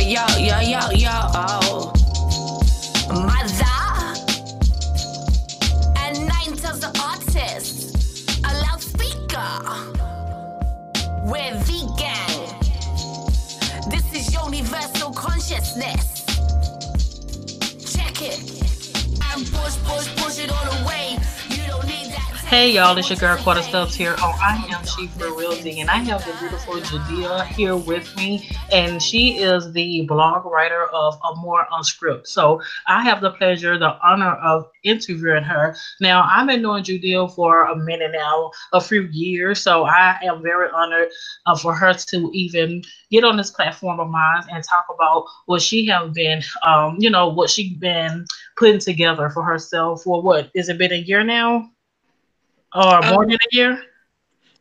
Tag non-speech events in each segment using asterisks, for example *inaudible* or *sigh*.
yo, yo, yo, yo, yo. Oh. Mother. And nine tells the artist. A loudspeaker. We're vegan. This is universal consciousness. Check it. And push, push, push it all away. You don't need that. Hey y'all, it's your girl Quarter Stubbs here. Oh, I am for Realty, and I have the beautiful Jadea here with me, and she is the blog writer of A More Unscript. So I have the pleasure, the honor of interviewing her. Now I've been knowing Jadea for a minute now, a few years, so I am very honored uh, for her to even get on this platform of mine and talk about what she have been, um, you know, what she's been putting together for herself for what is it been a year now? Or more Um, than a year?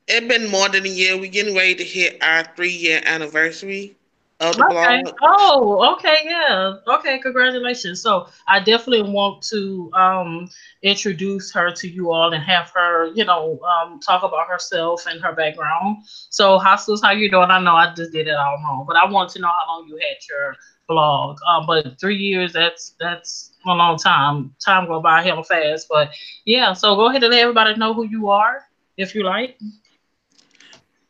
It's been more than a year. We're getting ready to hit our three year anniversary of the Okay. blog. Oh, okay, yeah. Okay, congratulations. So I definitely want to um introduce her to you all and have her, you know, um talk about herself and her background. So Hostels, how you doing? I know I just did it all wrong, but I want to know how long you had your blog. Um, but three years that's that's a long time. Time go by hell fast. But yeah, so go ahead and let everybody know who you are, if you like.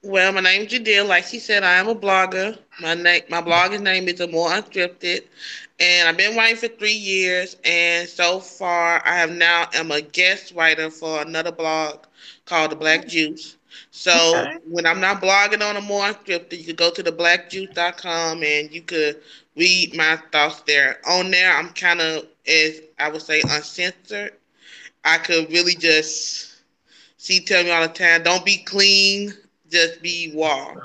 Well, my name's Jadil. Like she said, I am a blogger. My name, my blog's name is A More Unscripted, and I've been writing for three years. And so far, I have now am a guest writer for another blog called The Black Juice. So Okay. when I'm not blogging on A More Unscripted, you could go to theblackjuice.com and you could read my thoughts there. On there, I'm kind of, as I would say, uncensored. I could really just see tell me all the time, don't be clean, just be raw.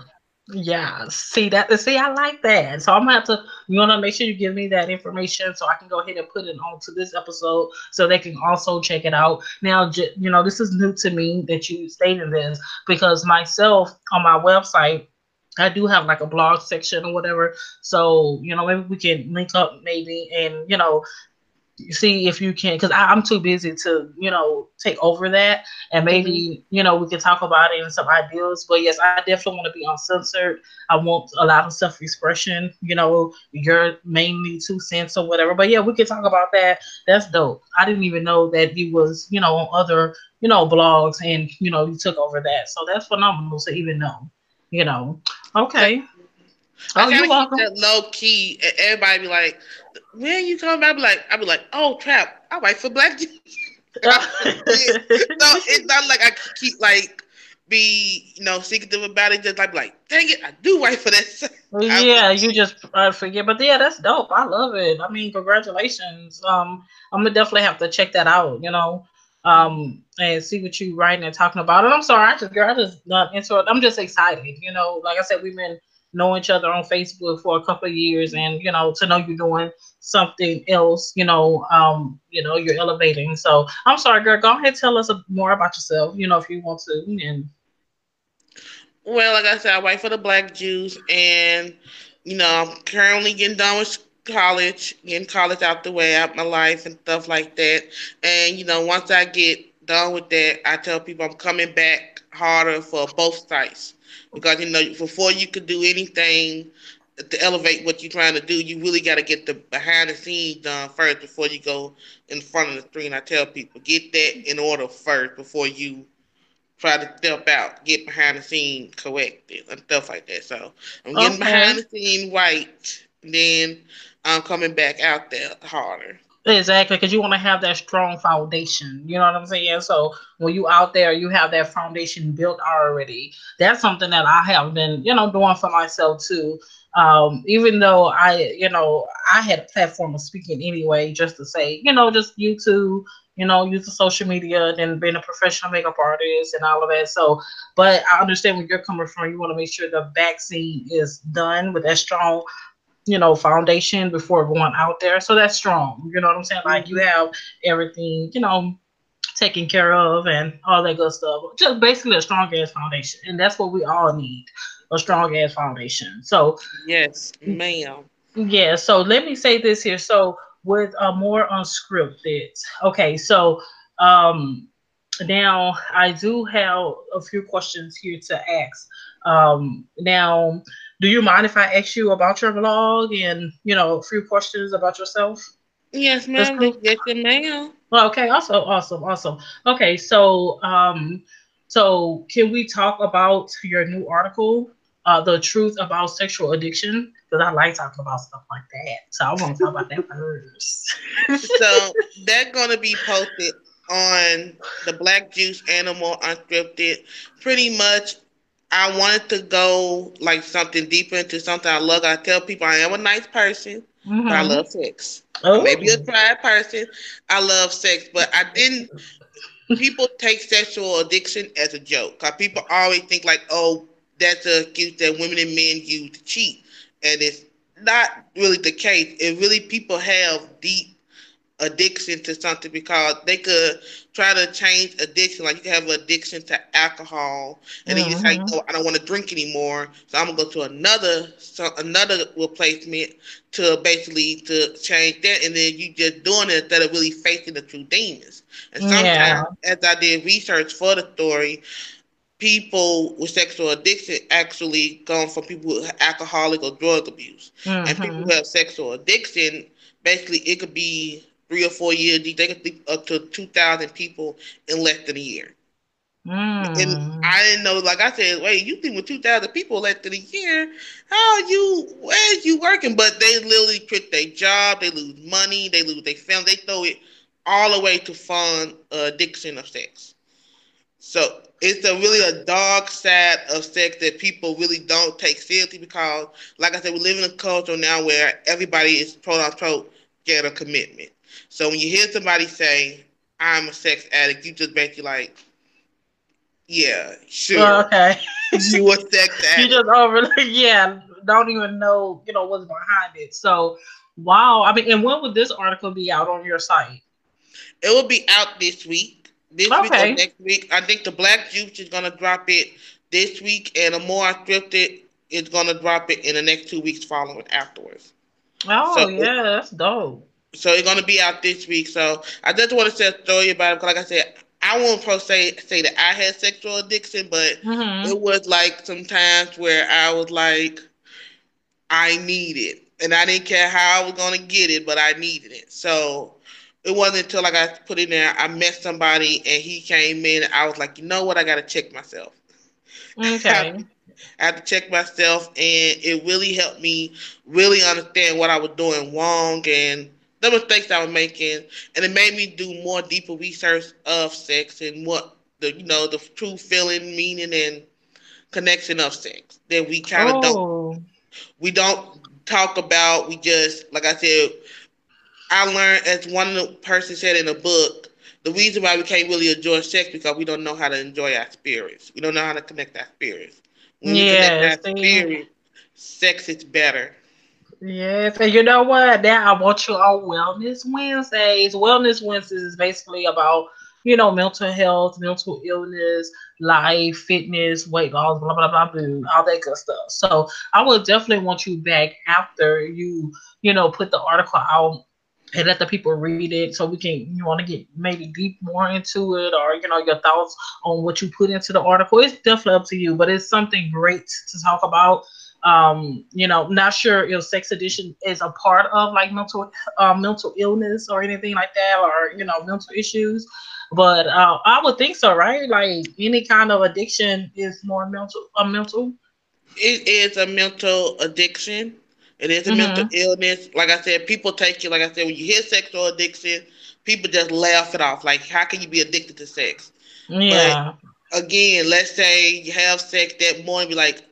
Yeah, see that. See, I like that. So I'm gonna have to. You wanna make sure you give me that information so I can go ahead and put it onto this episode so they can also check it out. Now, you know, this is new to me that you stated this because myself on my website. I do have like a blog section or whatever. So, you know, maybe we can link up maybe and, you know, see if you can, because I'm too busy to, you know, take over that. And mm-hmm. maybe, you know, we can talk about it and some ideas. But yes, I definitely want to be uncensored. I want a lot of self expression, you know, your mainly two cents or whatever. But yeah, we can talk about that. That's dope. I didn't even know that you was, you know, on other, you know, blogs and, you know, you took over that. So that's phenomenal to even know, you know. Okay. I Oh, you're welcome. that low key. and Everybody be like, when you come about? I be like, I be like, oh trap, I write for Black *laughs* so it's not like I keep like be you know secretive about it. Just like like, dang it, I do write for this. *laughs* yeah, you just uh, forget. But yeah, that's dope. I love it. I mean, congratulations. Um, I'm gonna definitely have to check that out. You know, um, and see what you writing and talking about. And I'm sorry, I just girl, I just not into it. I'm just excited. You know, like I said, we've been knowing each other on Facebook for a couple of years, and you know, to know you're doing something else. You know, um, you know, you're elevating. So I'm sorry, girl. Go ahead, tell us more about yourself. You know, if you want to, and Well, like I said, I write for the Black Juice, and you know, I'm currently getting done with college, getting college out the way, out my life and stuff like that. And you know, once I get done with that, I tell people I'm coming back harder for both sides because you know, before you could do anything to elevate what you're trying to do, you really got to get the behind the scenes done first before you go in front of the screen. I tell people get that in order first before you try to step out, get behind the scene corrected and stuff like that. So I'm getting Okay. behind the scene right, then I'm coming back out there harder. Exactly, because you want to have that strong foundation. You know what I'm saying? So when you out there, you have that foundation built already. That's something that I have been, you know, doing for myself too. Um, even though I, you know, I had a platform of speaking anyway, just to say, you know, just YouTube, you know, use the social media, then being a professional makeup artist and all of that. So, but I understand where you're coming from. You want to make sure the vaccine is done with that strong you know, foundation before going out there. So that's strong. You know what I'm saying? Like you have everything, you know, taken care of and all that good stuff. Just basically a strong ass foundation. And that's what we all need. A strong ass foundation. So Yes, ma'am. yeah, so let me say this here. So with a more unscripted, okay, so um now I do have a few questions here to ask. Um now do you mind if I ask you about your vlog and you know a few questions about yourself? Yes, ma'am. Cool. Yes, ma'am. Okay, awesome, awesome, awesome. Okay, so um, so can we talk about your new article, uh, the truth about sexual addiction? Because I like talking about stuff like that. So I want to talk about that *laughs* first. so that's gonna be posted on the Black Juice Animal Unscripted. Pretty much, I wanted to go like something deeper into something I love. I tell people I am a nice person, mm-hmm. but I mm-hmm. love sex. Oh. Maybe a pride person. I love sex, but I didn't. *laughs* people take sexual addiction as a joke. Cause people always think like, oh, that's a excuse that women and men use to cheat, and it's not really the case. It really people have deep addiction to something because they could try to change addiction. Like you can have an addiction to alcohol, and mm-hmm. then you say, "Oh, I don't want to drink anymore, so I'm gonna go to another so another replacement to basically to change that." And then you just doing it instead of really facing the true demons. And sometimes, yeah. as I did research for the story, people with sexual addiction actually come from people with alcoholic or drug abuse, mm-hmm. and people who have sexual addiction. Basically, it could be three or four years, they could be up to 2,000 people in less than a year. Mm. And I didn't know, like I said, wait, you think with 2,000 people less than a year, how you, where's you working? But they literally quit their job, they lose money, they lose their family, they throw it all the way to fund uh, addiction of sex. So it's a really a dark side of sex that people really don't take seriously because, like I said, we live in a culture now where everybody is pro pro get a commitment. So when you hear somebody say, I'm a sex addict, you just basically like, yeah, sure. Oh, okay. *laughs* you a sex addict. *laughs* You just over *laughs* yeah, don't even know, you know, what's behind it. So wow. I mean, and when would this article be out on your site? It will be out this week. This okay. week or next week. I think the Black Juice is gonna drop it this week and the more I scripted it is gonna drop it in the next two weeks following afterwards. Oh so yeah, that's dope. So it's gonna be out this week. So I just want to say a story about it. Because like I said, I won't pro say say that I had sexual addiction, but mm-hmm. it was like sometimes where I was like, I need it, and I didn't care how I was gonna get it, but I needed it. So it wasn't until like I put in there, I met somebody and he came in. I was like, you know what, I gotta check myself. *laughs* Okay. I had to check myself, and it really helped me really understand what I was doing wrong and the mistakes I was making, and it made me do more deeper research of sex and what the you know the true feeling, meaning, and connection of sex that we kind of oh. don't we don't talk about. We just like I said, I learned as one person said in a book. The reason why we can't really enjoy sex because we don't know how to enjoy our spirits. We don't know how to connect our spirits. When yeah, connect our spirit, sex is better. Yes, and you know what? Now I want you on Wellness Wednesdays. Wellness Wednesdays is basically about you know mental health, mental illness, life, fitness, weight loss, blah blah blah blah, all that good stuff. So I would definitely want you back after you you know put the article out and let the people read it so we can you want to get maybe deep more into it or you know your thoughts on what you put into the article. It's definitely up to you but it's something great to talk about. Um you know not sure if sex addiction is a part of like mental uh, mental illness or anything like that or you know mental issues but uh, i would think so right? Like any kind of addiction is more mental a uh, mental? It is a mental addiction it is a mm-hmm. mental illness like i said people take it like i said when you hear sexual addiction people just laugh it off like how can you be addicted to sex yeah but again let's say you have sex that morning be like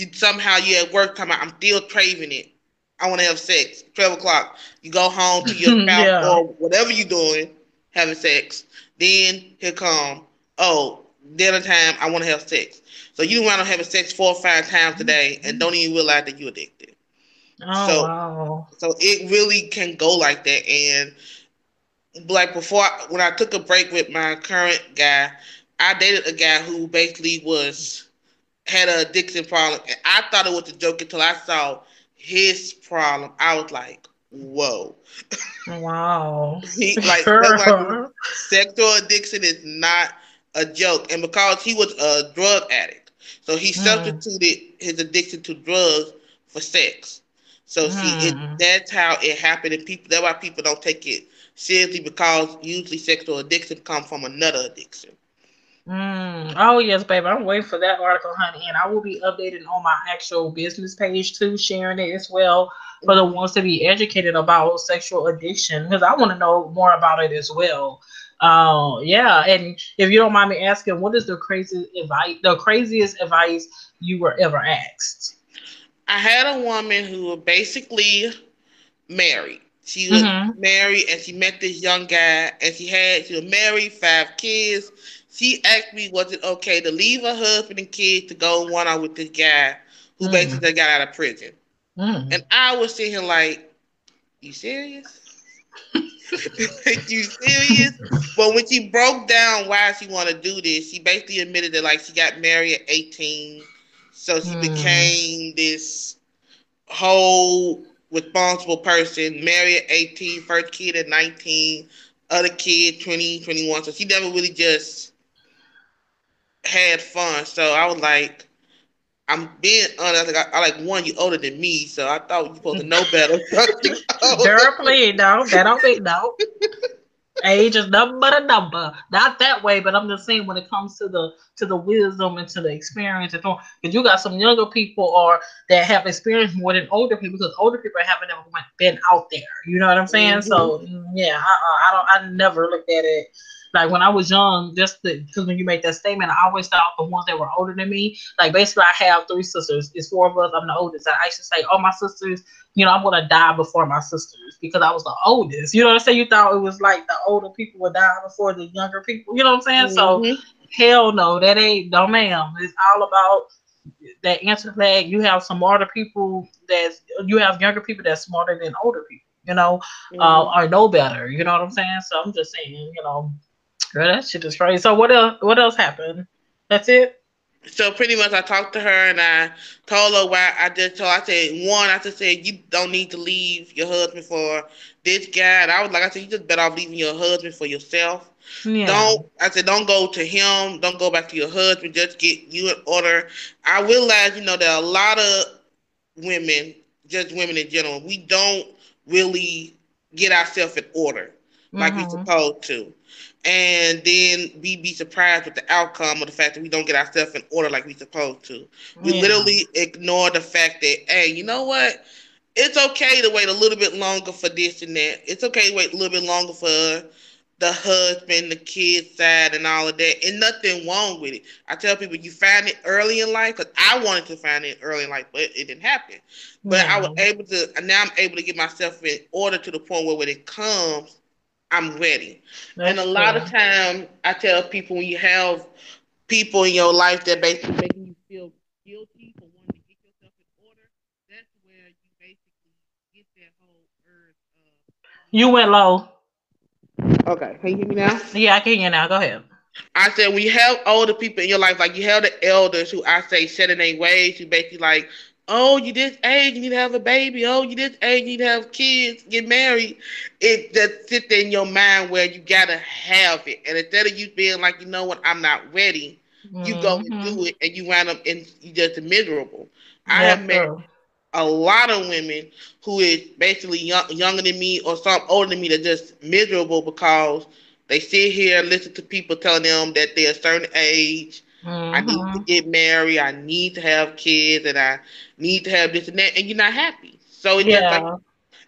you somehow you at work time I'm still craving it. I want to have sex. Twelve o'clock. You go home to your spouse *laughs* yeah. or whatever you're doing, having sex. Then here come, oh, dinner time. I want to have sex. So you want to having sex four or five times a day and don't even realize that you're addicted. Oh, so, wow. so it really can go like that. And like before, when I took a break with my current guy, I dated a guy who basically was had a addiction problem. And I thought it was a joke until I saw his problem. I was like, whoa. Wow. *laughs* he, like, sexual addiction is not a joke. And because he was a drug addict. So he mm. substituted his addiction to drugs for sex. So mm. see, it, mm. that's how it happened, and people that's why people don't take it seriously because usually sexual addiction comes from another addiction. Mm. Oh yes, baby. I'm waiting for that article, honey, and I will be updating on my actual business page too, sharing it as well for the ones to be educated about sexual addiction because I want to know more about it as well. Uh, yeah, and if you don't mind me asking, what is the craziest advice? The craziest advice you were ever asked? I had a woman who was basically married. She was mm-hmm. married and she met this young guy and she had she was married, five kids. She asked me, was it okay to leave her husband and kids to go one on with this guy who mm. basically got out of prison? Mm. And I was sitting here like, you serious? *laughs* you serious? but when she broke down why she wanna do this, she basically admitted that like she got married at 18. So she mm. became this whole responsible person, married at 18, first kid at 19, other kid 20, 21. So she never really just had fun. So I was like, I'm being honest. I, I, like one, you older than me, so I thought you supposed to know better. *laughs* Girl, please, no, that don't mean no. *laughs* Age is nothing but a number. Not that way, but I'm just saying when it comes to the to the wisdom and to the experience and so because you got some younger people or that have experienced more than older people because older people haven't ever been out there. You know what I'm saying? Mm-hmm. So yeah, I, I don't. I never looked at it like when I was young, just because when you make that statement, I always thought the ones that were older than me. Like basically, I have three sisters. It's four of us. I'm the oldest. I used to say, "Oh, my sisters." You know, I'm gonna die before my sisters because I was the oldest. You know what I'm saying? You thought it was like the older people would die before the younger people. You know what I'm saying? Mm-hmm. So hell no, that ain't no ma'am. It's all about that answer flag. You have smarter people that's you have younger people that's smarter than older people. You know, mm-hmm. uh, or know better. You know what I'm saying? So I'm just saying, you know, Girl, that shit is crazy. So what else? What else happened? That's it. So pretty much, I talked to her and I told her why I just told. I said one, I just said you don't need to leave your husband for this guy. And I was like, I said you just better off leaving your husband for yourself. Yeah. Don't I said don't go to him. Don't go back to your husband. Just get you in order. I realize you know there are a lot of women, just women in general. We don't really get ourselves in order like mm-hmm. we supposed to and then we be surprised with the outcome of the fact that we don't get ourselves in order like we supposed to. We yeah. literally ignore the fact that, hey, you know what? It's okay to wait a little bit longer for this and that. It's okay to wait a little bit longer for the husband, the kids side, and all of that. And nothing wrong with it. I tell people you find it early in life because I wanted to find it early in life, but it didn't happen. But I was able to. Now I'm able to get myself in order to the point where when it comes, I'm ready. That's and a lot of time I tell people when you have people in your life that basically making you feel guilty for wanting to get yourself in order, that's where you basically get that whole urge of You went low. Okay. Can you hear me now? Yeah, I can hear you now. Go ahead. I said we have older people in your life, like you have the elders who I say set in their ways, who basically like oh, you this age, you need to have a baby. Oh, you this age, you need to have kids, get married. It just sits there in your mind where you gotta have it. And instead of you being like, you know what, I'm not ready, mm-hmm. you go and do mm-hmm. it, and you wind up in you just miserable. I have met a lot of women who is basically young, younger than me or some older than me that just miserable because they sit here and listen to people telling them that they're a certain age Mm-hmm. I need to mm-hmm. get married. I need to have kids, and I need to have this and that. And you're not happy. So it's yeah. just like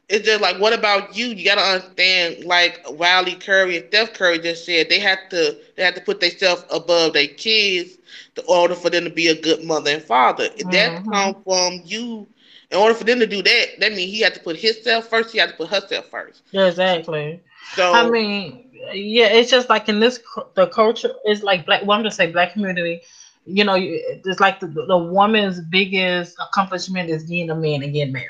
it's just like, what about you? You gotta understand. Like Wiley Curry and Steph Curry just said, they have to they have to put themselves above their kids in order for them to be a good mother and father. Mm-hmm. That comes from you. In order for them to do that, that means he had to put himself first. He had to put herself first. Exactly. So I mean, yeah, it's just like in this the culture is like black. Well, I'm just say black community. You know, it's like the, the woman's biggest accomplishment is getting a man and getting married.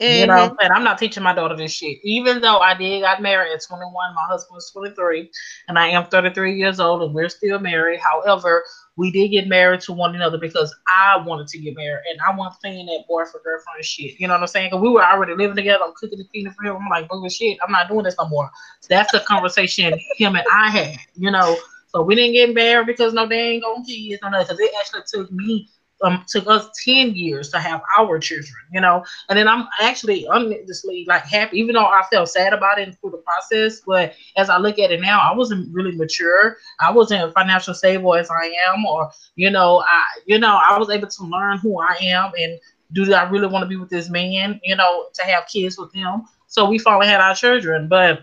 Mm-hmm. You know, and I'm not teaching my daughter this shit. Even though I did got married at 21, my husband was 23, and I am 33 years old, and we're still married. However, we did get married to one another because I wanted to get married, and I wasn't playing that boyfriend girlfriend shit. You know what I'm saying? Because we were already living together. I'm cooking the cleaning for him. I'm like, boo, shit, I'm not doing this no more. That's the conversation him and I had. You know, So we didn't get married because no, ain't gonna kids, no, nothing. because it actually took me um took us 10 years to have our children, you know. And then I'm actually honestly like happy, even though I felt sad about it through the process. But as I look at it now, I wasn't really mature. I wasn't financial stable as I am, or you know, I you know, I was able to learn who I am and do I really want to be with this man, you know, to have kids with him. So we finally had our children. But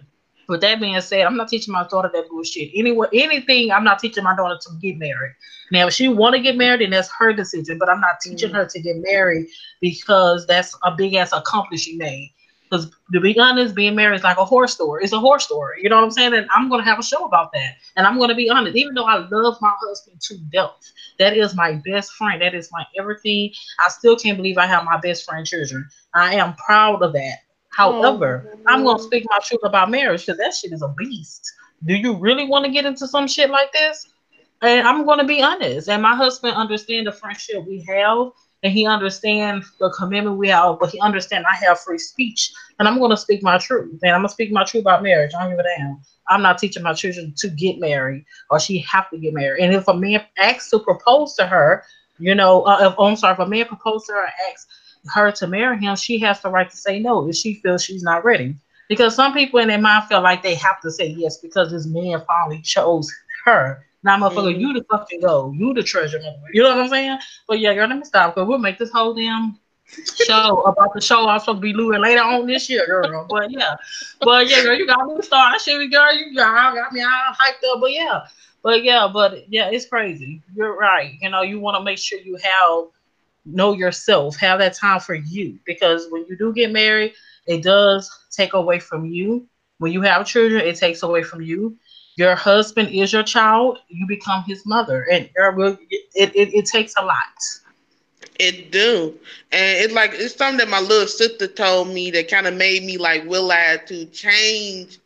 with that being said, I'm not teaching my daughter that bullshit. Anywhere, anything, I'm not teaching my daughter to get married. Now, if she want to get married, then that's her decision. But I'm not teaching mm-hmm. her to get married because that's a big ass accomplishment she made. Because to be honest, being married is like a horror story. It's a horror story. You know what I'm saying? And I'm gonna have a show about that. And I'm gonna be honest, even though I love my husband to death, that is my best friend. That is my everything. I still can't believe I have my best friend children. I am proud of that. However, oh, I'm gonna speak my truth about marriage because that shit is a beast. Do you really want to get into some shit like this? And I'm gonna be honest. And my husband understand the friendship we have, and he understand the commitment we have. But he understand I have free speech, and I'm gonna speak my truth. And I'm gonna speak my truth about marriage. I don't give a damn. I'm not teaching my children to get married or she have to get married. And if a man asks to propose to her, you know, uh, if, oh, I'm sorry, if a man proposes to her, asks her to marry him, she has the right to say no if she feels she's not ready. Because some people in their mind feel like they have to say yes because this man finally chose her. Now, motherfucker, mm-hmm. you the fucking go. You the treasure. You know what I'm saying? But yeah, girl, let me stop because we'll make this whole damn show about the show I'm supposed to be doing later on this year, girl. But yeah, but yeah, girl, you got me started. Shit, girl, you got, got me all hyped up. But yeah, but yeah, but yeah, it's crazy. You're right. You know, you want to make sure you have know yourself, have that time for you, because when you do get married, it does take away from you. When you have children, it takes away from you. Your husband is your child. You become his mother, and it, it, it takes a lot. It do, and it's like it's something that my little sister told me that kind of made me like realize to change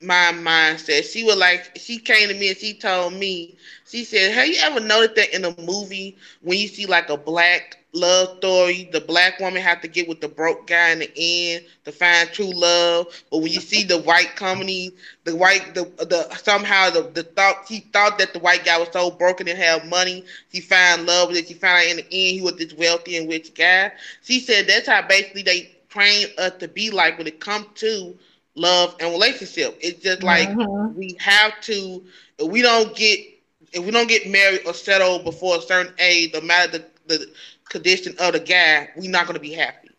my mindset. She was like, she came to me and she told me, she said, "Have you ever noticed that in a movie when you see like a black love story, the black woman have to get with the broke guy in the end to find true love. But when you see the white company, the white the the somehow the, the thought he thought that the white guy was so broken and had money, he found love with it. She found out in the end he was this wealthy and rich guy. She said that's how basically they train us to be like when it comes to love and relationship. It's just like mm-hmm. we have to if we don't get if we don't get married or settled before a certain age, no matter the, the condition of the guy, we're not gonna be happy.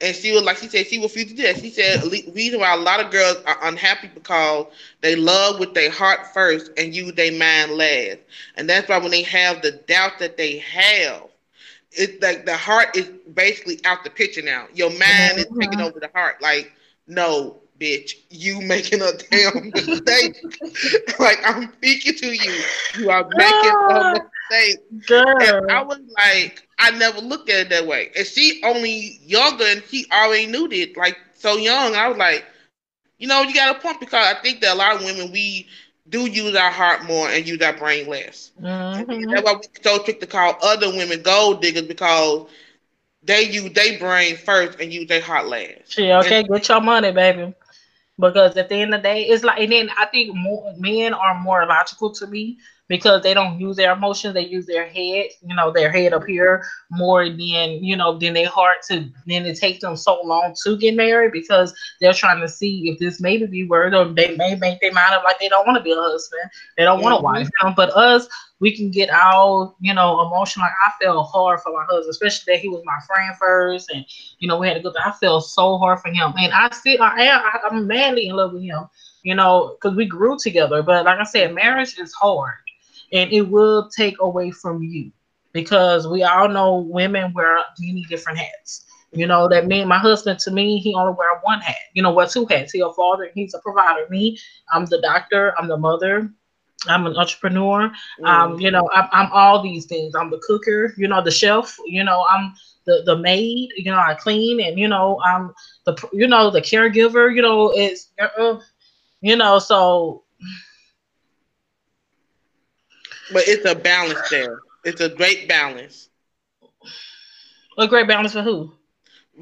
And she was like, she said she refused to do that. She said the reason why a lot of girls are unhappy because they love with their heart first and use their mind last. And that's why when they have the doubt that they have, it's like the heart is basically out the picture now. Your mind mm-hmm. is taking over the heart. Like, no, bitch, you making a damn mistake. *laughs* like I'm speaking to you. You are making a ah, mistake. Girl. And I was like, I never looked at it that way. And she only younger and she already knew it, like so young. I was like, you know, you got a point because I think that a lot of women we do use our heart more and use our brain less. Mm-hmm. That's why we so quick to call other women gold diggers because they use their brain first and use their heart last. Yeah, okay, and, get your money, baby because at the end of the day, it's like, and then I think more men are more logical to me because they don't use their emotions, they use their head, you know, their head up here more than you know than their heart to. Then it takes them so long to get married because they're trying to see if this maybe be word or they may make their mind up like they don't want to be a husband, they don't want a wife. You know? But us, we can get all you know emotional. Like I felt hard for my husband, especially that he was my friend first, and you know we had to go. Through, I felt so hard for him, and I still I am I'm madly in love with him. You know, because we grew together. But like I said, marriage is hard, and it will take away from you because we all know women wear many different hats. You know that me, my husband, to me, he only wear one hat. You know, what two hats. He a father, he's a provider. Me, I'm the doctor, I'm the mother, I'm an entrepreneur. Mm. Um, you know, I'm, I'm, all these things. I'm the cooker, you know, the chef, you know, I'm the, the maid, you know, I clean and, you know, I'm the, you know, the caregiver, you know, it's, uh, you know, so. But it's a balance there. It's a great balance. A great balance for who?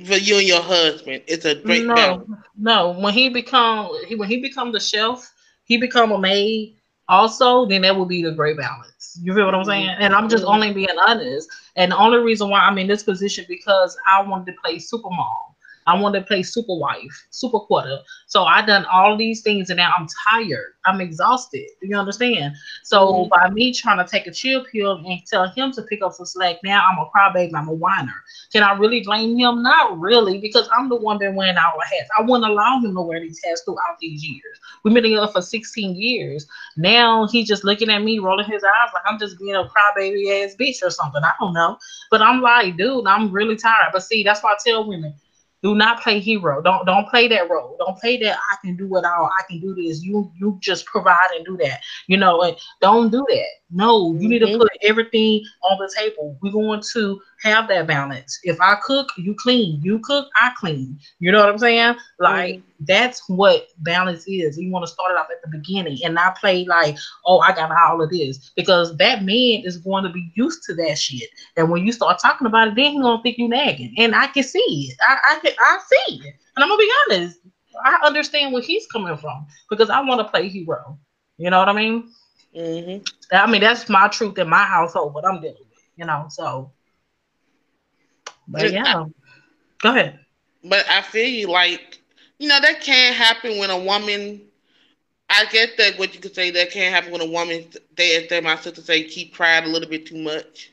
For you and your husband. It's a great no, balance. No, when he become, when he become the chef, he become a maid, also, then that will be the great balance. You feel what I'm saying? Mm-hmm. And I'm just mm-hmm. only being honest. And the only reason why I'm in this position because I wanted to play super mom. I wanted to play super wife, super quarter. So I done all these things and now I'm tired. I'm exhausted. You understand? So mm-hmm. by me trying to take a chill pill and tell him to pick up some slack, now I'm a crybaby, I'm a whiner. Can I really blame him? Not really, because I'm the one been wearing our hats. I wouldn't allow him to wear these hats throughout these years. We've been together for 16 years. Now he's just looking at me, rolling his eyes like I'm just being a crybaby ass bitch or something. I don't know. But I'm like, dude, I'm really tired. But see, that's why I tell women do not play hero. Don't don't play that role. Don't play that I can do it all. I can do this. You you just provide and do that. You know, and don't do that. No, you need to mm-hmm. put everything on the table. We're going to have that balance. If I cook, you clean. You cook, I clean. You know what I'm saying? Like mm-hmm. that's what balance is. You want to start it off at the beginning and not play like, oh, I got all of this. Because that man is going to be used to that shit. And when you start talking about it, then he's gonna think you nagging. And I can see it. I I can I see it. And I'm gonna be honest. I understand where he's coming from because I want to play hero. You know what I mean? Mm-hmm. I mean, that's my truth in my household, what I'm dealing with, you know. So, but yeah, go ahead. But I feel you like, you know, that can't happen when a woman. I get that what you could say that can't happen when a woman. They, they my sister say, keep crying a little bit too much.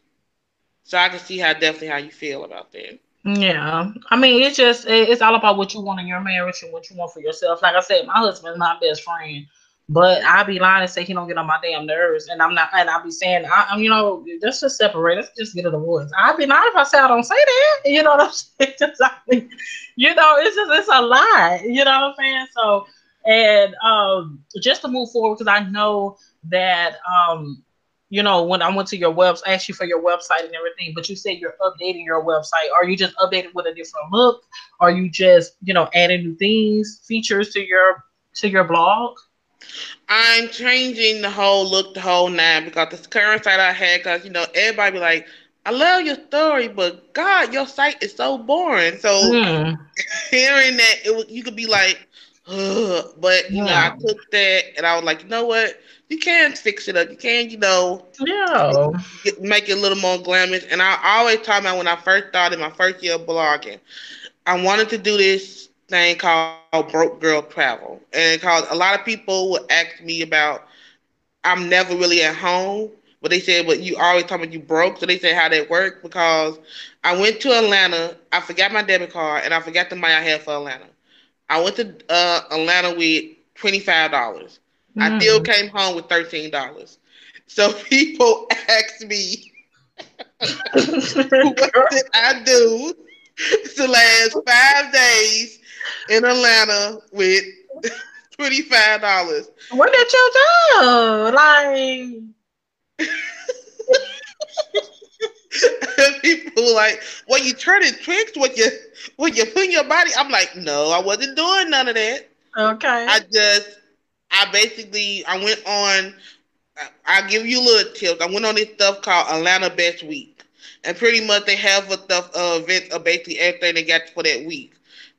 So I can see how definitely how you feel about that. Yeah, I mean, it's just it's all about what you want in your marriage and what you want for yourself. Like I said, my husband's my best friend. But I be lying and say he don't get on my damn nerves, and I'm not, and I be saying, I, am you know, let's just separate. Let's just get to the woods. I be lying if I say I don't say that. *laughs* You know what I'm saying? *laughs* Just, I mean, you know, it's just it's a lie. You know what I'm saying? So, and um, just to move forward, because I know that um, you know, when I went to your website, asked you for your website and everything, but you said you're updating your website. Are you just updating with a different look? Are you just, you know, adding new things, features to your to your blog? I'm changing the whole look, the whole nine because the current site I had, because you know everybody be like, I love your story, but God, your site is so boring. So mm. *laughs* hearing that, it you could be like, Ugh. but you yeah. know, I took that and I was like, you know what? You can fix it up. You can, you know, yeah, make it a little more glamorous. And I always talk about when I first started my first year of blogging, I wanted to do this thing called Broke Girl Travel, and called a lot of people would ask me about. I'm never really at home, but they said, "But you always talking about you broke." So they said how that worked because I went to Atlanta. I forgot my debit card, and I forgot the money I had for Atlanta. I went to uh, Atlanta with twenty five dollars. Mm. I still came home with thirteen dollars. So *laughs* people ask me, *laughs* *laughs* "What did I do?" the last five days in Atlanta with *laughs* twenty five dollars. What did you do? Like people like, well, you turning tricks when you when you put your body. I'm like, no, I wasn't doing none of that. Okay. I just I basically I went on I'll give you a little tips. I went on this stuff called Atlanta Best Week. And pretty much they have a stuff uh, events of basically everything they got for that week.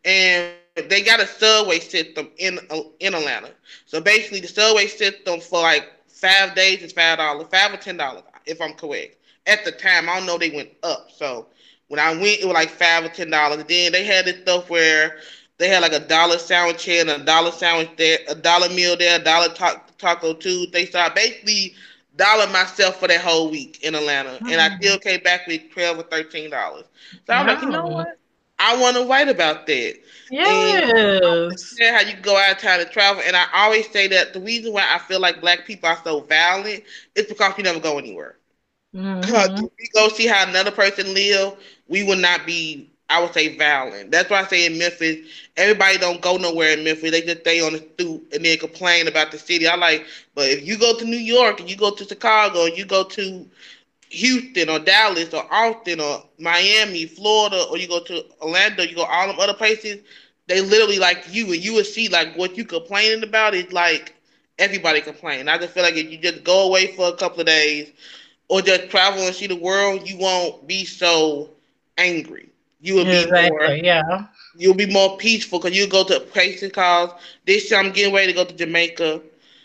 And they got a subway system in uh, in Atlanta. So basically, the subway system for like five days is five dollars, five or ten dollars, if I'm correct. At the time, I don't know they went up. So when I went, it was like five or ten dollars. Then they had this stuff where they had like a dollar sandwich here and a dollar sandwich there, a dollar meal there, a dollar ta- taco Tuesday. So I basically dollar myself for that whole week in Atlanta, mm-hmm. and I still came back with twelve or thirteen dollars. So I'm wow. like, you know what? I want to write about that. Yes. And how you go out of town to travel. And I always say that the reason why I feel like black people are so violent is because we never go anywhere. Mm-hmm. Because if we go see how another person live, we will not be, I would say, violent. That's why I say in Memphis, everybody don't go nowhere in Memphis. They just stay on the stoop and then complain about the city. I like, but if you go to New York and you go to Chicago and you go to Houston or Dallas or Austin or Miami, Florida, or you go to Orlando, you go all them other places, they literally like you, and you would see like what you complaining about is like everybody complain. I just feel like if you just go away for a couple of days or just travel and see the world, you won't be so angry. You will exactly, be more, yeah. You'll be more peaceful because you go to places called this. Year I'm getting ready to go to Jamaica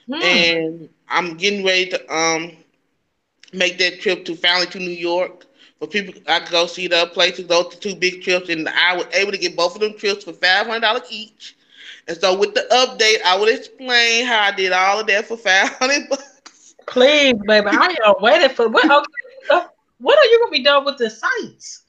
mm. and I'm getting ready to um make that trip to finally to New York. For people, I could go see the places. Those two big trips, and I was able to get both of them trips for five hundred dollars each. And so, with the update, I will explain how I did all of that for five hundred bucks. Please, baby, I am waiting for what? Okay, what are you gonna be done with the sites?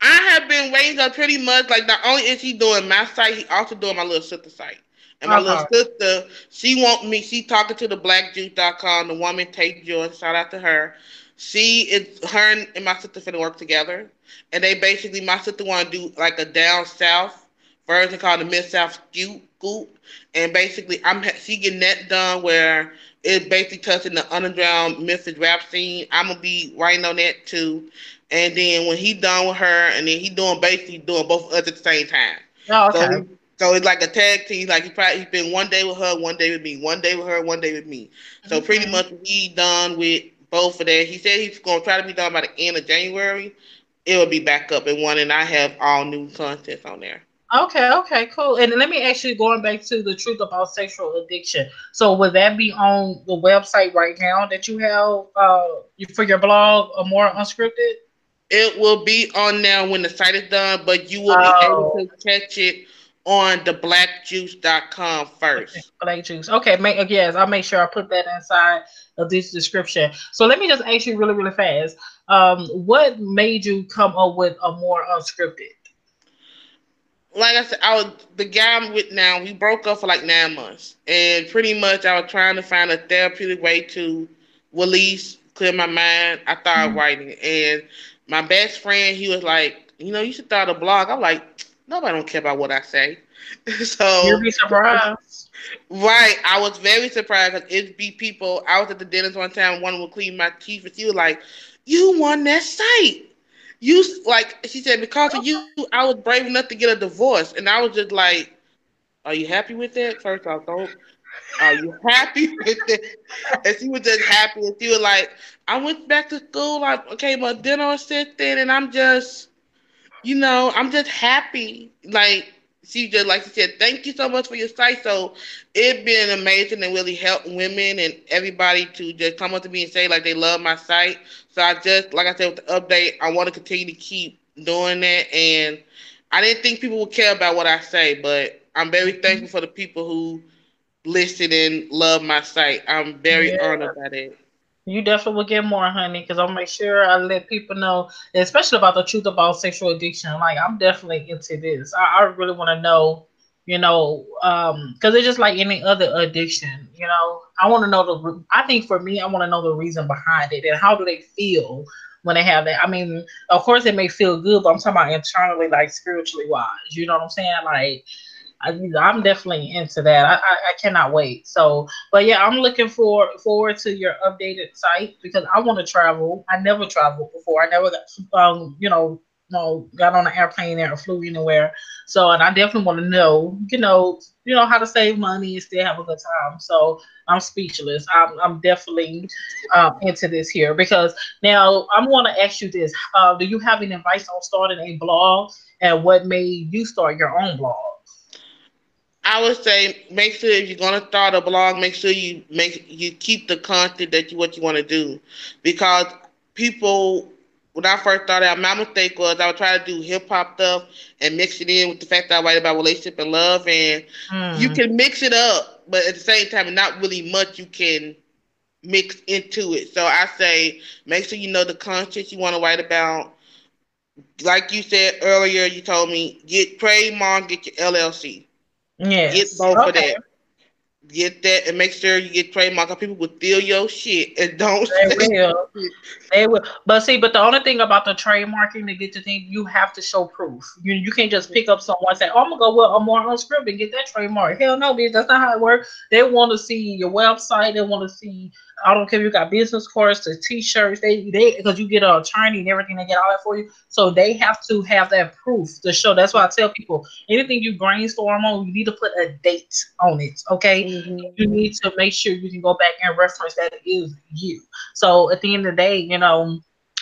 I have been waiting up pretty much. Like not only is he doing my site, he also doing my little sister site. And my uh-huh. little sister, she want me. She talking to the blackjuice.com, the woman take joy. Shout out to her. She is her and my sister finna work together, and they basically my sister want to do like a down south version called the Mid South Scoop, and basically I'm she getting that done where it's basically touching the underground Memphis rap scene. I'm gonna be writing on that too, and then when he done with her, and then he doing basically doing both of us at the same time. Oh, okay. So, so it's like a tag team. Like he probably he's been one day with her, one day with me, one day with her, one day with me. So mm-hmm. pretty much he done with both of that. He said he's gonna try to be done by the end of January. It will be back up in one, and I have all new content on there. Okay, okay, cool. And let me actually going back to the truth about sexual addiction. So would that be on the website right now that you have uh, for your blog, or more unscripted? It will be on now when the site is done, but you will be able oh. to catch it on the blackjuice.com first. Black juice. Okay, make yes, I'll make sure I put that inside of this description. So let me just ask you really, really fast. Um, what made you come up with a more unscripted? Like I said, I was the guy I'm with now. We broke up for like nine months, and pretty much I was trying to find a therapeutic way to release, clear my mind. I started mm-hmm. writing, and my best friend, he was like, you know, you should start a blog. I'm like, nobody don't care about what I say. *laughs* so you'll be surprised. Right. I was very surprised because it'd be people. I was at the dentist one time, one would clean my teeth, and she was like, You won that site. You like she said, because of you, I was brave enough to get a divorce. And I was just like, Are you happy with that? First off, don't are you happy *laughs* with it? And she was just happy. And she was like, I went back to school. I became a dental assistant, and I'm just, you know, I'm just happy. Like, she just like she said, thank you so much for your site. So it been amazing and really helped women and everybody to just come up to me and say like they love my site. So I just like I said with the update, I want to continue to keep doing that. And I didn't think people would care about what I say, but I'm very mm-hmm. thankful for the people who listen and love my site. I'm very yeah. honored by that. You definitely will get more, honey, because I'll make sure I let people know, especially about the truth about sexual addiction. Like, I'm definitely into this. I, I really want to know, you know, um, because it's just like any other addiction. You know, I want to know the. I think for me, I want to know the reason behind it and how do they feel when they have that. I mean, of course, it may feel good, but I'm talking about internally, like spiritually wise. You know what I'm saying? Like, I, am definitely into that. I, I, I, cannot wait. So, but yeah, I'm looking for forward to your updated site because I want to travel. I never traveled before. I never got, um, you know, no, got on an airplane there or flew anywhere. So, and I definitely want to know, you know, you know how to save money and still have a good time. So, I'm speechless. I'm, I'm definitely um, into this here because now I'm going to ask you this: uh, Do you have any advice on starting a blog, and what made you start your own blog? I would say make sure if you're gonna start a blog, make sure you make you keep the content that you what you want to do, because people. When I first started out, my mistake was I would try to do hip hop stuff and mix it in with the fact that I write about relationship and love, and mm. you can mix it up, but at the same time, not really much you can mix into it. So I say make sure you know the content you want to write about. Like you said earlier, you told me get trademark, get your LLC Yes. Get both okay. of that. Get that and make sure you get trademark. People will steal your shit and *laughs* don't. They will. they will. But see, but the only thing about the trademarking to get the thing, you have to show proof. You you can't just pick up someone and say, "Oh, I'm gonna go with a more unscripted and get that trademark." Hell no, bitch. That's not how it works. They want to see your website. They want to see I don't care if you got business cards to t-shirts. They they because you get a attorney and everything, they get all that for you. So they have to have that proof to show. That's why I tell people anything you brainstorm on, you need to put a date on it. Okay, mm-hmm. you need to make sure you can go back and reference that is you. So at the end of the day, you know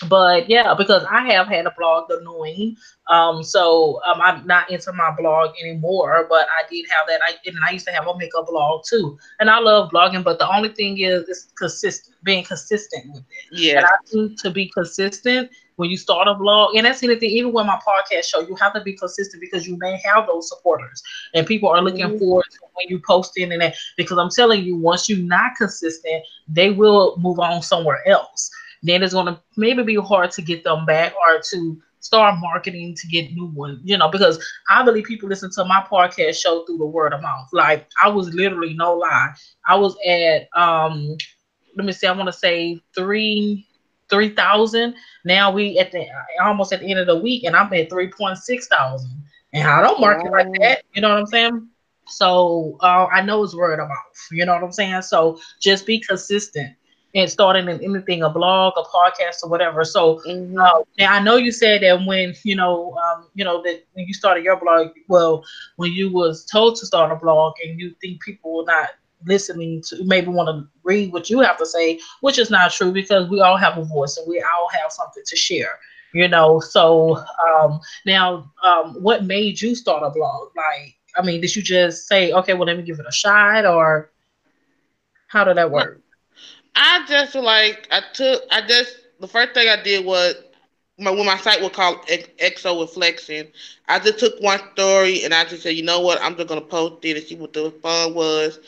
but yeah, because I have had a blog, The Annoying. Um, so um, I'm not into my blog anymore, but I did have that. I and I used to have a makeup blog too, and I love blogging. But the only thing is, it's consistent, being consistent with it. Yeah, and I think to be consistent when you start a blog, and that's anything. Even with my podcast show, you have to be consistent because you may have those supporters, and people are looking mm-hmm. forward to when you post in and that. Because I'm telling you, once you're not consistent, they will move on somewhere else then it's going to maybe be hard to get them back or to start marketing to get new ones, you know, because I believe people listen to my podcast show through the word of mouth. Like I was literally no lie. I was at um let me see, I want to say three three thousand. Now we at the almost at the end of the week and I'm at three point six thousand. And I don't market like that, you know what I'm saying? So uh, I know it's word of mouth, you know what I'm saying? So just be consistent and starting in anything, a blog, a podcast, or whatever. So mm-hmm. uh, now I know you said that when you know, um, you know that when you started your blog, well, when you was told to start a blog, and you think people were not listening to maybe want to read what you have to say, which is not true because we all have a voice and we all have something to share. You know, so um, now, um, what made you start a blog? Like, I mean, did you just say, okay, well, let me give it a shot, or how did that work? I just like I took I just the first thing I did was my when my site was called Exo Reflection, I just took one story and I just said, you know what, I'm just gonna post it and see what the fun was.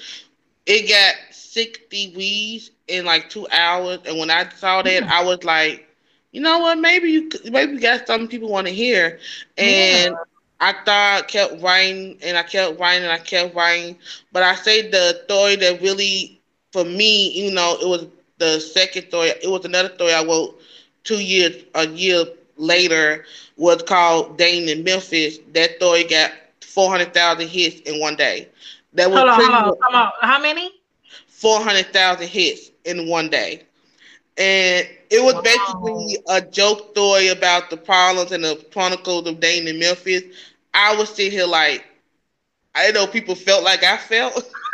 It got 60 views in like two hours, and when I saw that, mm-hmm. I was like, you know what, maybe you maybe you got something people want to hear, and. Yeah. I thought kept writing and I kept writing and I kept writing, but I say the story that really for me, you know, it was the second story. It was another story I wrote two years, a year later, was called Dating in Memphis. That story got 400,000 hits in one day. That was hold on, hold on, hold on. How many? 400,000 hits in one day. And it was wow. basically a joke story about the problems and the chronicles of Dating in Memphis. I was sitting here like, I know people felt like I felt. *laughs*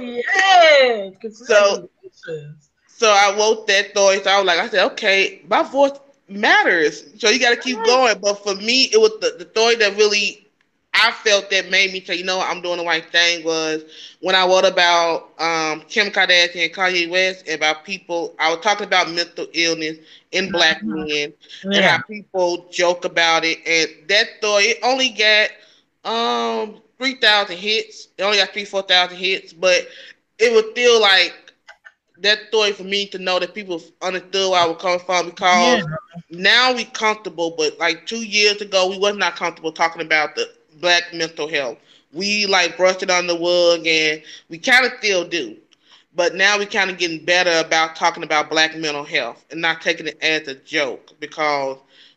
yes. So, so I wrote that story. So I was like, I said, okay, my voice matters. So you got to keep going. But for me, it was the, the story that really I felt that made me say, you know, what, I'm doing the right thing was when I wrote about um, Kim Kardashian and Kanye West and about people. I was talking about mental illness in black mm-hmm. men yeah. and how people joke about it. And that story, it only got um three thousand hits. It only got three, four thousand hits, but it was still like that story for me to know that people understood where I was coming from because yeah. now we comfortable, but like two years ago we was not comfortable talking about the black mental health. We like brushed it on the rug and we kind of still do. But now we kind of getting better about talking about black mental health and not taking it as a joke because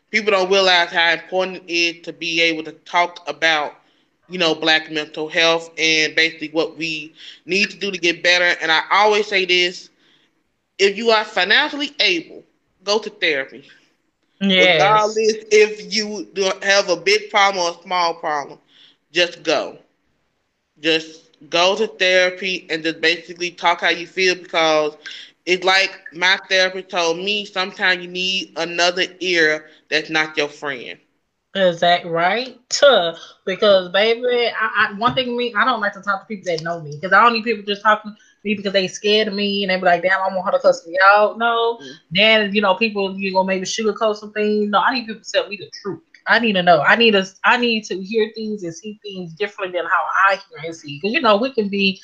people don't realize how important it is to be able to talk about you know, black mental health and basically what we need to do to get better. And I always say this if you are financially able, go to therapy. Yes. Regardless if you have a big problem or a small problem, just go. Just go to therapy and just basically talk how you feel because it's like my therapist told me sometimes you need another ear that's not your friend. Is that right? Because baby, I, I, one thing me, I don't like to talk to people that know me because I don't need people just talking to me because they scared of me and they be like, "Damn, I want her to cuss me out." No, mm-hmm. then you know, people you gonna maybe sugarcoat some things. No, I need people to tell me the truth. I need to know. I need to. I need to hear things and see things differently than how I hear and see. Because you know, we can be,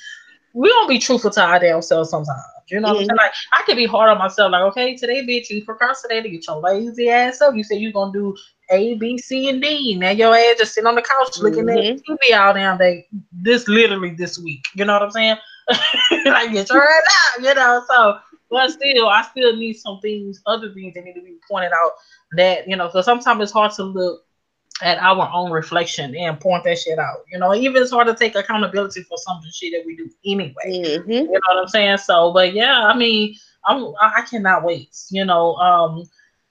we don't be truthful to our damn selves sometimes. You know, mm-hmm. like I could be hard on myself. Like, okay, today, bitch, you procrastinated, get your lazy ass up. You said you're gonna do A, B, C, and D. Now your ass just sitting on the couch mm-hmm. looking at mm-hmm. TV all damn day. This literally this week. You know what I'm saying? *laughs* like get your ass out. You know, so but still, I still need some things, other things that need to be pointed out. That you know, because sometimes it's hard to look at our own reflection and point that shit out. You know, even it's hard to take accountability for some of the shit that we do anyway. Mm-hmm. You know what I'm saying? So, but yeah, I mean, I'm I cannot wait. You know, um,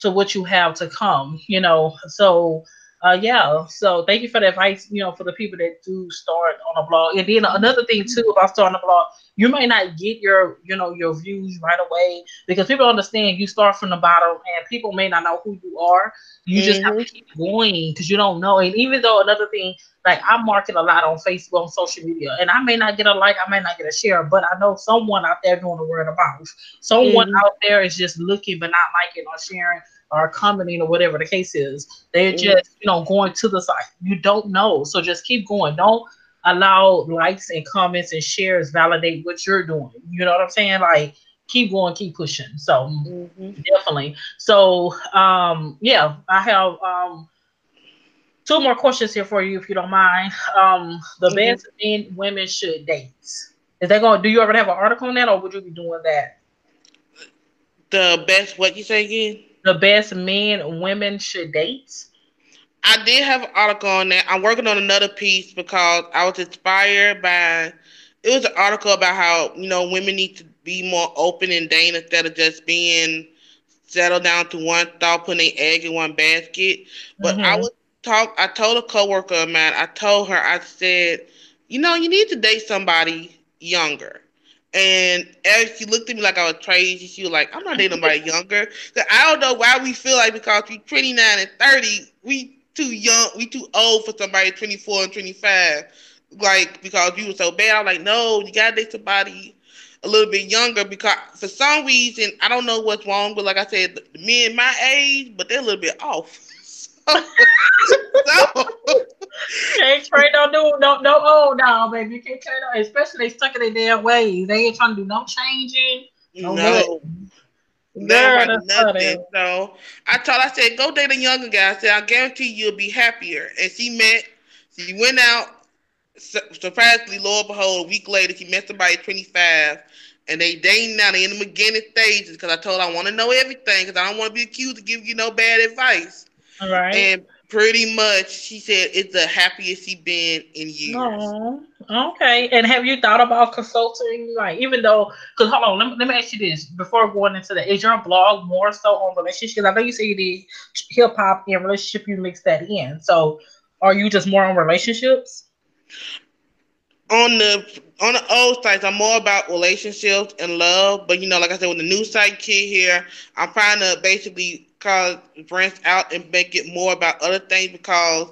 to what you have to come. You know, so uh, yeah. So thank you for the advice. You know, for the people that do start on a blog, and then another thing too about starting a blog, you may not get your, you know, your views right away because people understand you start from the bottom, and people may not know who you are. You mm-hmm. just have to mm-hmm. keep going because you don't know. And even though another thing, like I market a lot on Facebook, on social media, and I may not get a like, I may not get a share, but I know someone out there doing the word of mouth. Someone mm-hmm. out there is just looking but not liking or sharing or commenting or whatever the case is. They're mm-hmm. just, you know, going to the site. You don't know. So just keep going. Don't allow likes and comments and shares validate what you're doing. You know what I'm saying? Like keep going, keep pushing. So mm-hmm. definitely. So um yeah, I have um two more questions here for you if you don't mind. Um the mm-hmm. best men women should date. Is that going to do you ever have an article on that or would you be doing that? The best what you say again? The best men women should date. I did have an article on that. I'm working on another piece because I was inspired by it was an article about how, you know, women need to be more open and dating instead of just being settled down to one thought, putting an egg in one basket. But mm-hmm. I was talk I told a coworker of mine, I told her, I said, you know, you need to date somebody younger. And as she looked at me like I was crazy, she was like, I'm not dating nobody *laughs* younger. I don't know why we feel like because we're 29 and 30, we too young, we too old for somebody 24 and 25. Like, because you were so bad. I'm like, no, you gotta date somebody a little bit younger because for some reason, I don't know what's wrong, but like I said, the men my age, but they're a little bit off. *laughs* so, can't train no new, no no old now, baby. You can't train no, especially they stuck in their damn ways. They ain't trying to do no changing. No, no. Girl, nothing. So I told I said, go date a younger guy. I said, I guarantee you'll be happier. And she met, she went out, surprisingly, lo and behold, a week later, she met somebody 25. And they dating now. They in the beginning stages because I told her I want to know everything because I don't want to be accused of giving you no bad advice. All right. And pretty much, she said it's the happiest she been in years. Aww. Okay. And have you thought about consulting? Like, even though, because hold on, let me, let me ask you this before going into that. Is your blog more so on relationships? I know you say you did hip hop and relationship, you mix that in. So, are you just more on relationships? On the on the old sites, I'm more about relationships and love. But you know, like I said, with the new site kid here, I'm trying to basically cause branch out and make it more about other things because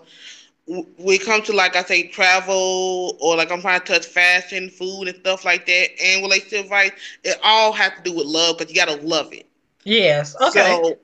we come to like I say travel or like I'm trying to touch fashion, food and stuff like that, and relationship advice, it all has to do with love because you gotta love it. Yes. Okay. So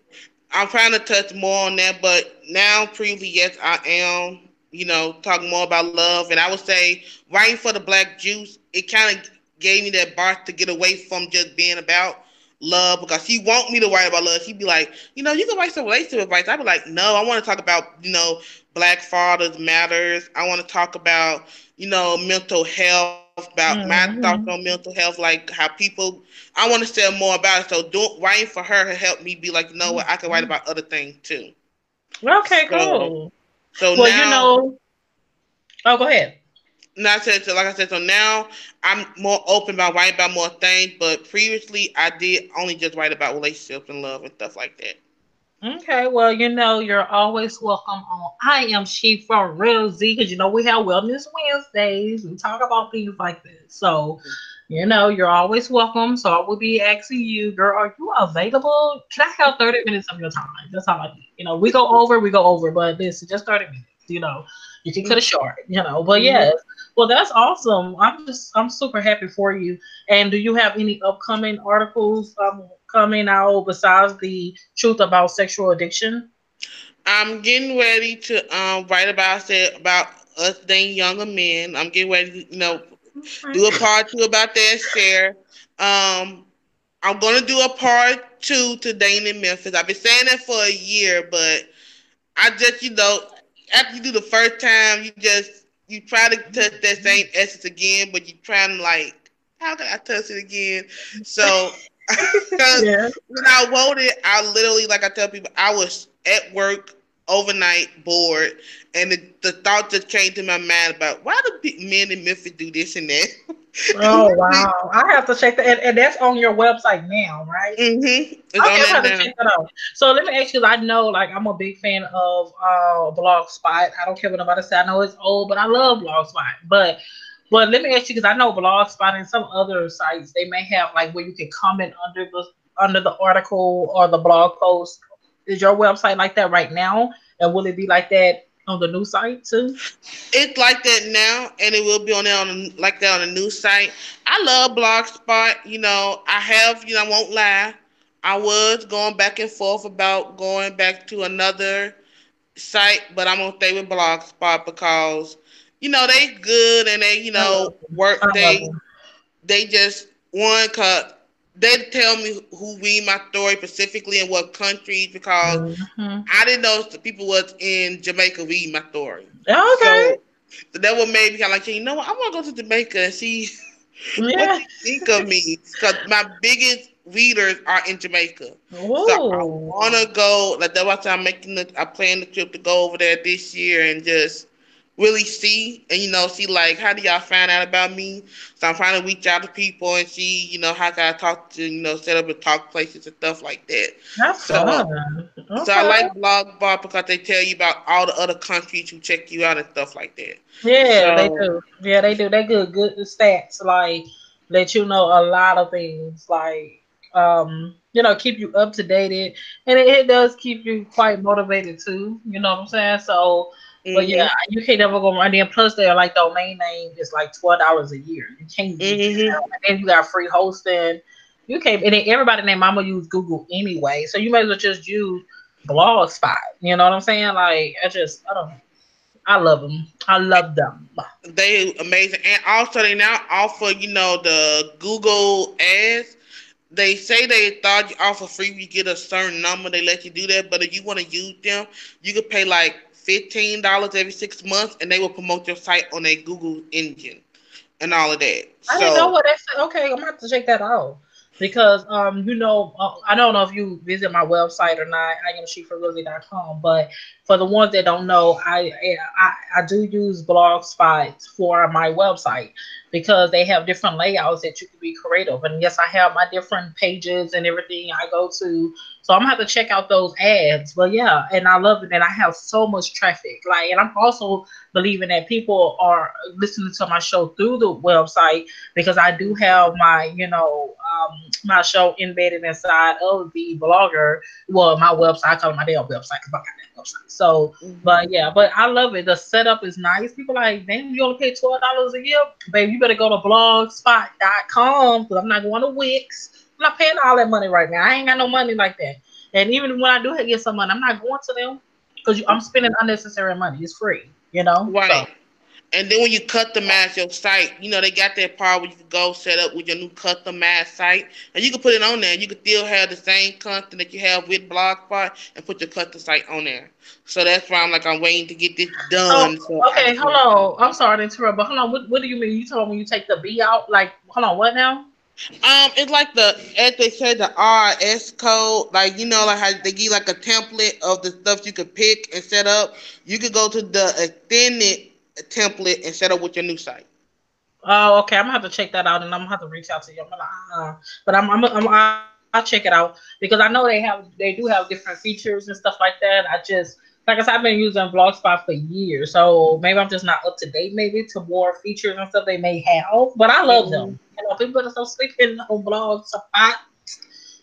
I'm trying to touch more on that, but now previously, yes, I am. You know, talking more about love, and I would say writing for the Black Juice, it kind of gave me that bar to get away from just being about love because she want me to write about love. She'd be like, you know, you can write some relationship advice. I'd be like, no, I want to talk about, you know, Black Fathers Matters. I want to talk about, you know, mental health, about mm-hmm. my thoughts on mental health, like how people. I want to say more about it. So doing writing for her helped me be like, you know what, I can write mm-hmm. about other things too. Okay, so, cool. So well, now, you know. Oh, go ahead. Not said so like I said, so now I'm more open about writing about more things, but previously I did only just write about relationships and love and stuff like that. Okay, well, you know, you're always welcome on I Am She for Real Z because you know we have Wellness Wednesdays. We talk about things like this. So, you know, you're always welcome. So I will be asking you, girl, are you available? Can I have 30 minutes of your time? That's how I need. You know, we go over, we go over, but this is just 30 minutes, you know. You can cut it short, you know. But mm-hmm. yes, well, that's awesome. I'm just I'm super happy for you. And do you have any upcoming articles um, coming out besides the truth about sexual addiction? I'm getting ready to um, write about it about us dating younger men. I'm getting ready to, you know, do a part two about that share. Um, I'm gonna do a part two to dating in Memphis. I've been saying that for a year, but I just, you know, after you do the first time, you just you try to touch that same essence again, but you trying to like, how can I touch it again? So *laughs* yeah. when I wrote it, I literally, like I tell people, I was at work overnight bored, and the, the thought just came to my mind about why do men in Memphis do this and that. *laughs* oh *laughs* wow! I have to check that, and, and, that's on your website now, right? Mm-hmm. Okay, I have to check that out. So let me ask you. I know, like, I'm a big fan of uh Blogspot. I don't care what nobody say. I know it's old, but I love Blogspot. But but let me ask you because I know Blogspot and some other sites they may have like where you can comment under the under the article or the blog post. Is your website like that right now? And will it be like that on the new site too? It's like that now, and it will be on there on like that on the new site. I love Blogspot. You know, I have. You know, I won't lie. I was going back and forth about going back to another site, but I'm gonna stay with Blogspot because you know they good and they you know work. They they just one cause they tell me who read my story specifically in what countries because mm-hmm. I didn't know the people was in Jamaica read my story. Okay. So, so that what made me kind of like, you know what, I want to go to Jamaica and see *laughs* yeah. what you think of me because my biggest readers are in Jamaica. Whoa. So I want to go. Like that's why I'm making the. I plan the trip to go over there this year and just really see and you know see like how do y'all find out about me? So i'm trying to reach out to people and see you know how can i talk to you know set up a talk places and stuff like that. That's so, fun. Okay. so i like blog bar because they tell you about all the other countries who check you out and stuff like that. Yeah so, they do. Yeah they do. They good good stats like let you know a lot of things like um you know keep you up to date. And it, it does keep you quite motivated too you know what i'm saying? So Mm-hmm. But yeah, you can't ever go run in. Plus, they're like domain name is like twelve dollars a year. You can't. Mm-hmm. And then you got free hosting. You can't. And then everybody named Mama use Google anyway, so you may as well just use Blogspot. You know what I'm saying? Like I just I don't. I love them. I love them. They amazing, and also they now offer you know the Google ads. They say they thought you offer free, you get a certain number. They let you do that, but if you want to use them, you could pay like fifteen dollars every six months, and they will promote your site on a Google engine and all of that. I so, didn't know what that's. Okay, I'm gonna have to check that out because um you know uh, I don't know if you visit my website or not. I am sheforrealsy.com, but for the ones that don't know, I I, I do use Blogspot for my website because they have different layouts that you can be creative. And yes, I have my different pages and everything I go to. So I'm gonna have to check out those ads. But yeah, and I love it. And I have so much traffic. Like, and I'm also believing that people are listening to my show through the website because I do have my, you know, um, my show embedded inside of the blogger. Well, my website, I call it my damn website because I got that website. So, mm-hmm. but yeah, but I love it. The setup is nice. People like, damn, you only pay twelve dollars a year, babe. You better go to blogspot.com because I'm not going to Wix. I'm not paying all that money right now. I ain't got no money like that. And even when I do get some money, I'm not going to them because I'm spending unnecessary money. It's free, you know. Right. So, and then when you customize your site, you know, they got that part where you can go set up with your new custom customized site and you can put it on there. You can still have the same content that you have with Blogspot and put your custom site on there. So that's why I'm like, I'm waiting to get this done. Oh, so okay, hold on. I'm sorry to interrupt, but hold on. What, what do you mean? You told me when you take the B out? Like, hold on, what now? Um, it's like the as they said the RS code, like you know, like how they give like a template of the stuff you could pick and set up. You could go to the extended template and set up with your new site. Oh, okay. I'm gonna have to check that out, and I'm gonna have to reach out to you. I'm gonna, uh, but I'm, I'm, I'm, I'll check it out because I know they have, they do have different features and stuff like that. I just, like I said, I've been using Blogspot for years, so maybe I'm just not up to date, maybe to more features and stuff they may have. But I love mm-hmm. them. You know, people are so sleeping *laughs* on blogs Blogspot,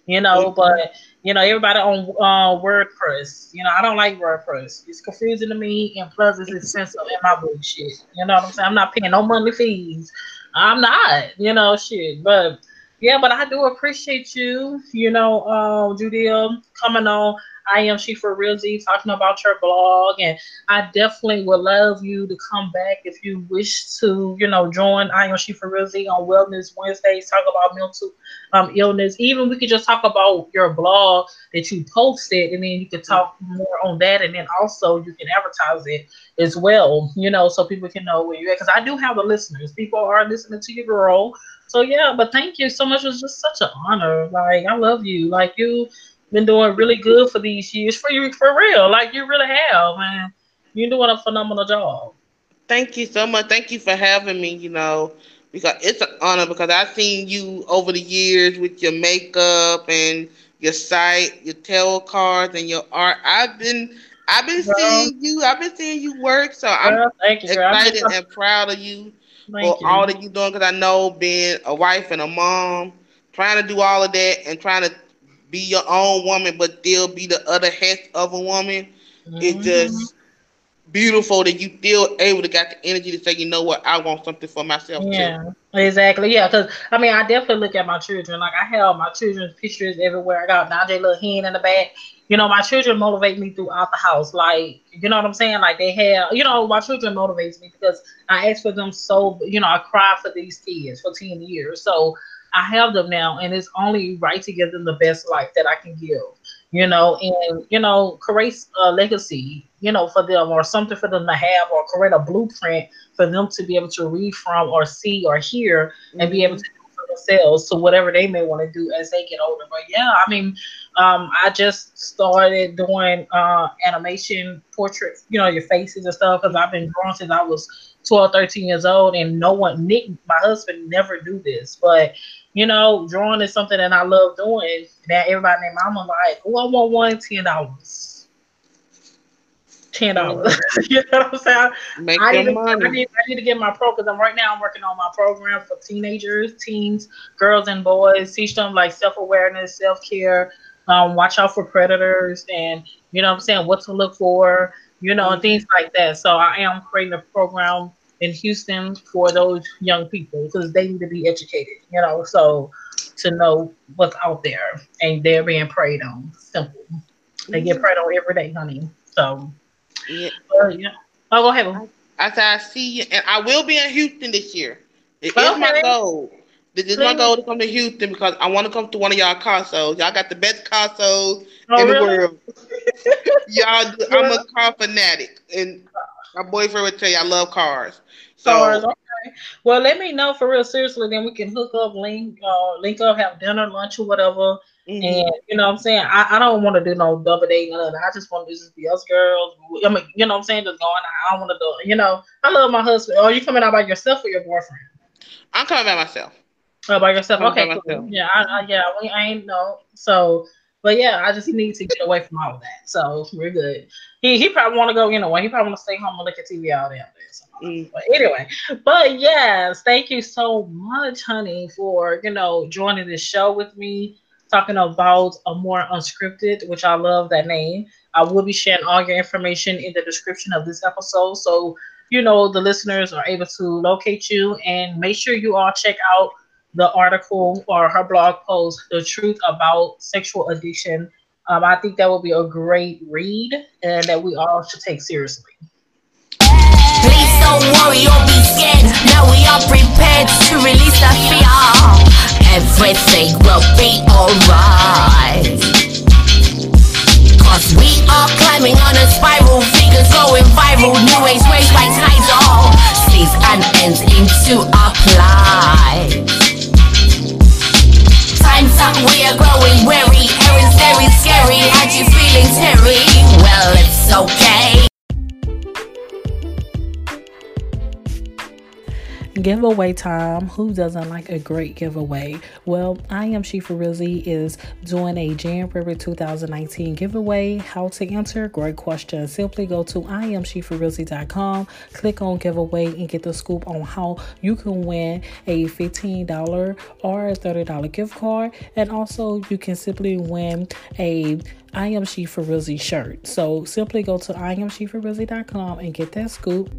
you know, but you know, everybody on uh, WordPress. You know, I don't like WordPress. It's confusing to me, and plus it's expensive in my bullshit. You know what I'm saying? I'm not paying no monthly fees. I'm not. You know, shit. But yeah, but I do appreciate you. You know, uh, Judea coming on. I am She for Real Z talking about your blog, and I definitely would love you to come back if you wish to, you know, join I am She for Real Z on Wellness Wednesdays, talk about mental um, illness. Even we could just talk about your blog that you posted, and then you could talk more on that, and then also you can advertise it as well, you know, so people can know where you're at. Because I do have the listeners. People are listening to your girl. So yeah, but thank you so much. It was just such an honor. Like I love you. Like you been doing really good for these years for you for real. Like you really have, man. You're doing a phenomenal job. Thank you so much. Thank you for having me, you know, because it's an honor because I've seen you over the years with your makeup and your site, your tarot cards, and your art. I've been I've been girl, seeing you. I've been seeing you work. So girl, I'm you, excited and proud of you thank for you. all that you're doing. Because I know being a wife and a mom, trying to do all of that and trying to be your own woman, but still be the other half of a woman, mm-hmm. it's just beautiful that you still able to got the energy to say, you know what, I want something for myself yeah, too. Exactly. Yeah, because I mean, I definitely look at my children. Like I have my children's pictures everywhere. I got Najee little hen in the back. You know, my children motivate me throughout the house. Like, you know what I'm saying? Like they have, you know, my children motivates me because I ask for them so. You know, I cry for these kids for ten years. So I have them now, and it's only right to give them the best life that I can give you know, and you know, create a legacy, you know, for them or something for them to have, or create a blueprint for them to be able to read from or see or hear, mm-hmm. and be able to do for themselves to whatever they may want to do as they get older. But yeah, I mean, um, I just started doing uh, animation portraits, you know, your faces and stuff, because I've been drawing since I was 12, 13 years old, and no one, Nick, my husband, never do this, but you know, drawing is something that I love doing. That everybody named mama like, oh, I want one ten dollars. Ten dollars. *laughs* you know what I'm saying? Make I, need to, money. I, need, I need to get my pro because I'm right now I'm working on my program for teenagers, teens, girls and boys, teach them like self awareness, self care, um, watch out for predators and you know what I'm saying, what to look for, you know, and things like that. So I am creating a program in Houston for those young people because they need to be educated, you know, so to know what's out there and they're being preyed on. Simple. They get preyed on every day, honey. So, yeah. Uh, yeah. Oh, go ahead. I said, I see you, and I will be in Houston this year. It okay. is my goal. This is my goal to come to Houston because I want to come to one of y'all consoles. Y'all got the best consoles oh, in really? the world. *laughs* y'all, do, I'm a car fanatic, and my boyfriend would tell you I love cars. So, okay. Well, let me know for real, seriously. Then we can hook up, link, uh, link up, have dinner, lunch, or whatever. Mm-hmm. And you know what I'm saying? I, I don't want to do no double date, none nothing. I just want to just be us girls. I mean, you know what I'm saying? Just going. I don't want to do, you know, I love my husband. Are you coming out by yourself or your boyfriend? I'm coming by myself. Oh, by yourself? okay, cool. Myself. Yeah, I, I, yeah, we I ain't know. So, but yeah, I just need to get away from all of that. So we're good. He he probably want to go, you know, what? he probably want to stay home and look at TV all day. So. Mm. But anyway, but yes, thank you so much, honey, for you know joining this show with me, talking about a more unscripted, which I love that name. I will be sharing all your information in the description of this episode, so you know the listeners are able to locate you and make sure you all check out the article or her blog post, "The Truth About Sexual Addiction." Um, I think that will be a great read and that we all should take seriously. Please don't worry or be scared. Now we are prepared to release fear. Everything will be alright. Cause we are climbing on a spiral, figures going viral, new age like and ends into our lives. Times up, we are growing weary, errands very scary. Had you feeling teary? Well, it's okay. Giveaway time. Who doesn't like a great giveaway? Well, I am She for Real Z is doing a January 2019 giveaway. How to enter? Great question. Simply go to iamshifarizzi.com, click on giveaway, and get the scoop on how you can win a $15 or $30 gift card. And also, you can simply win a I am She for Real Z shirt. So simply go to iamshifarizzi.com and get that scoop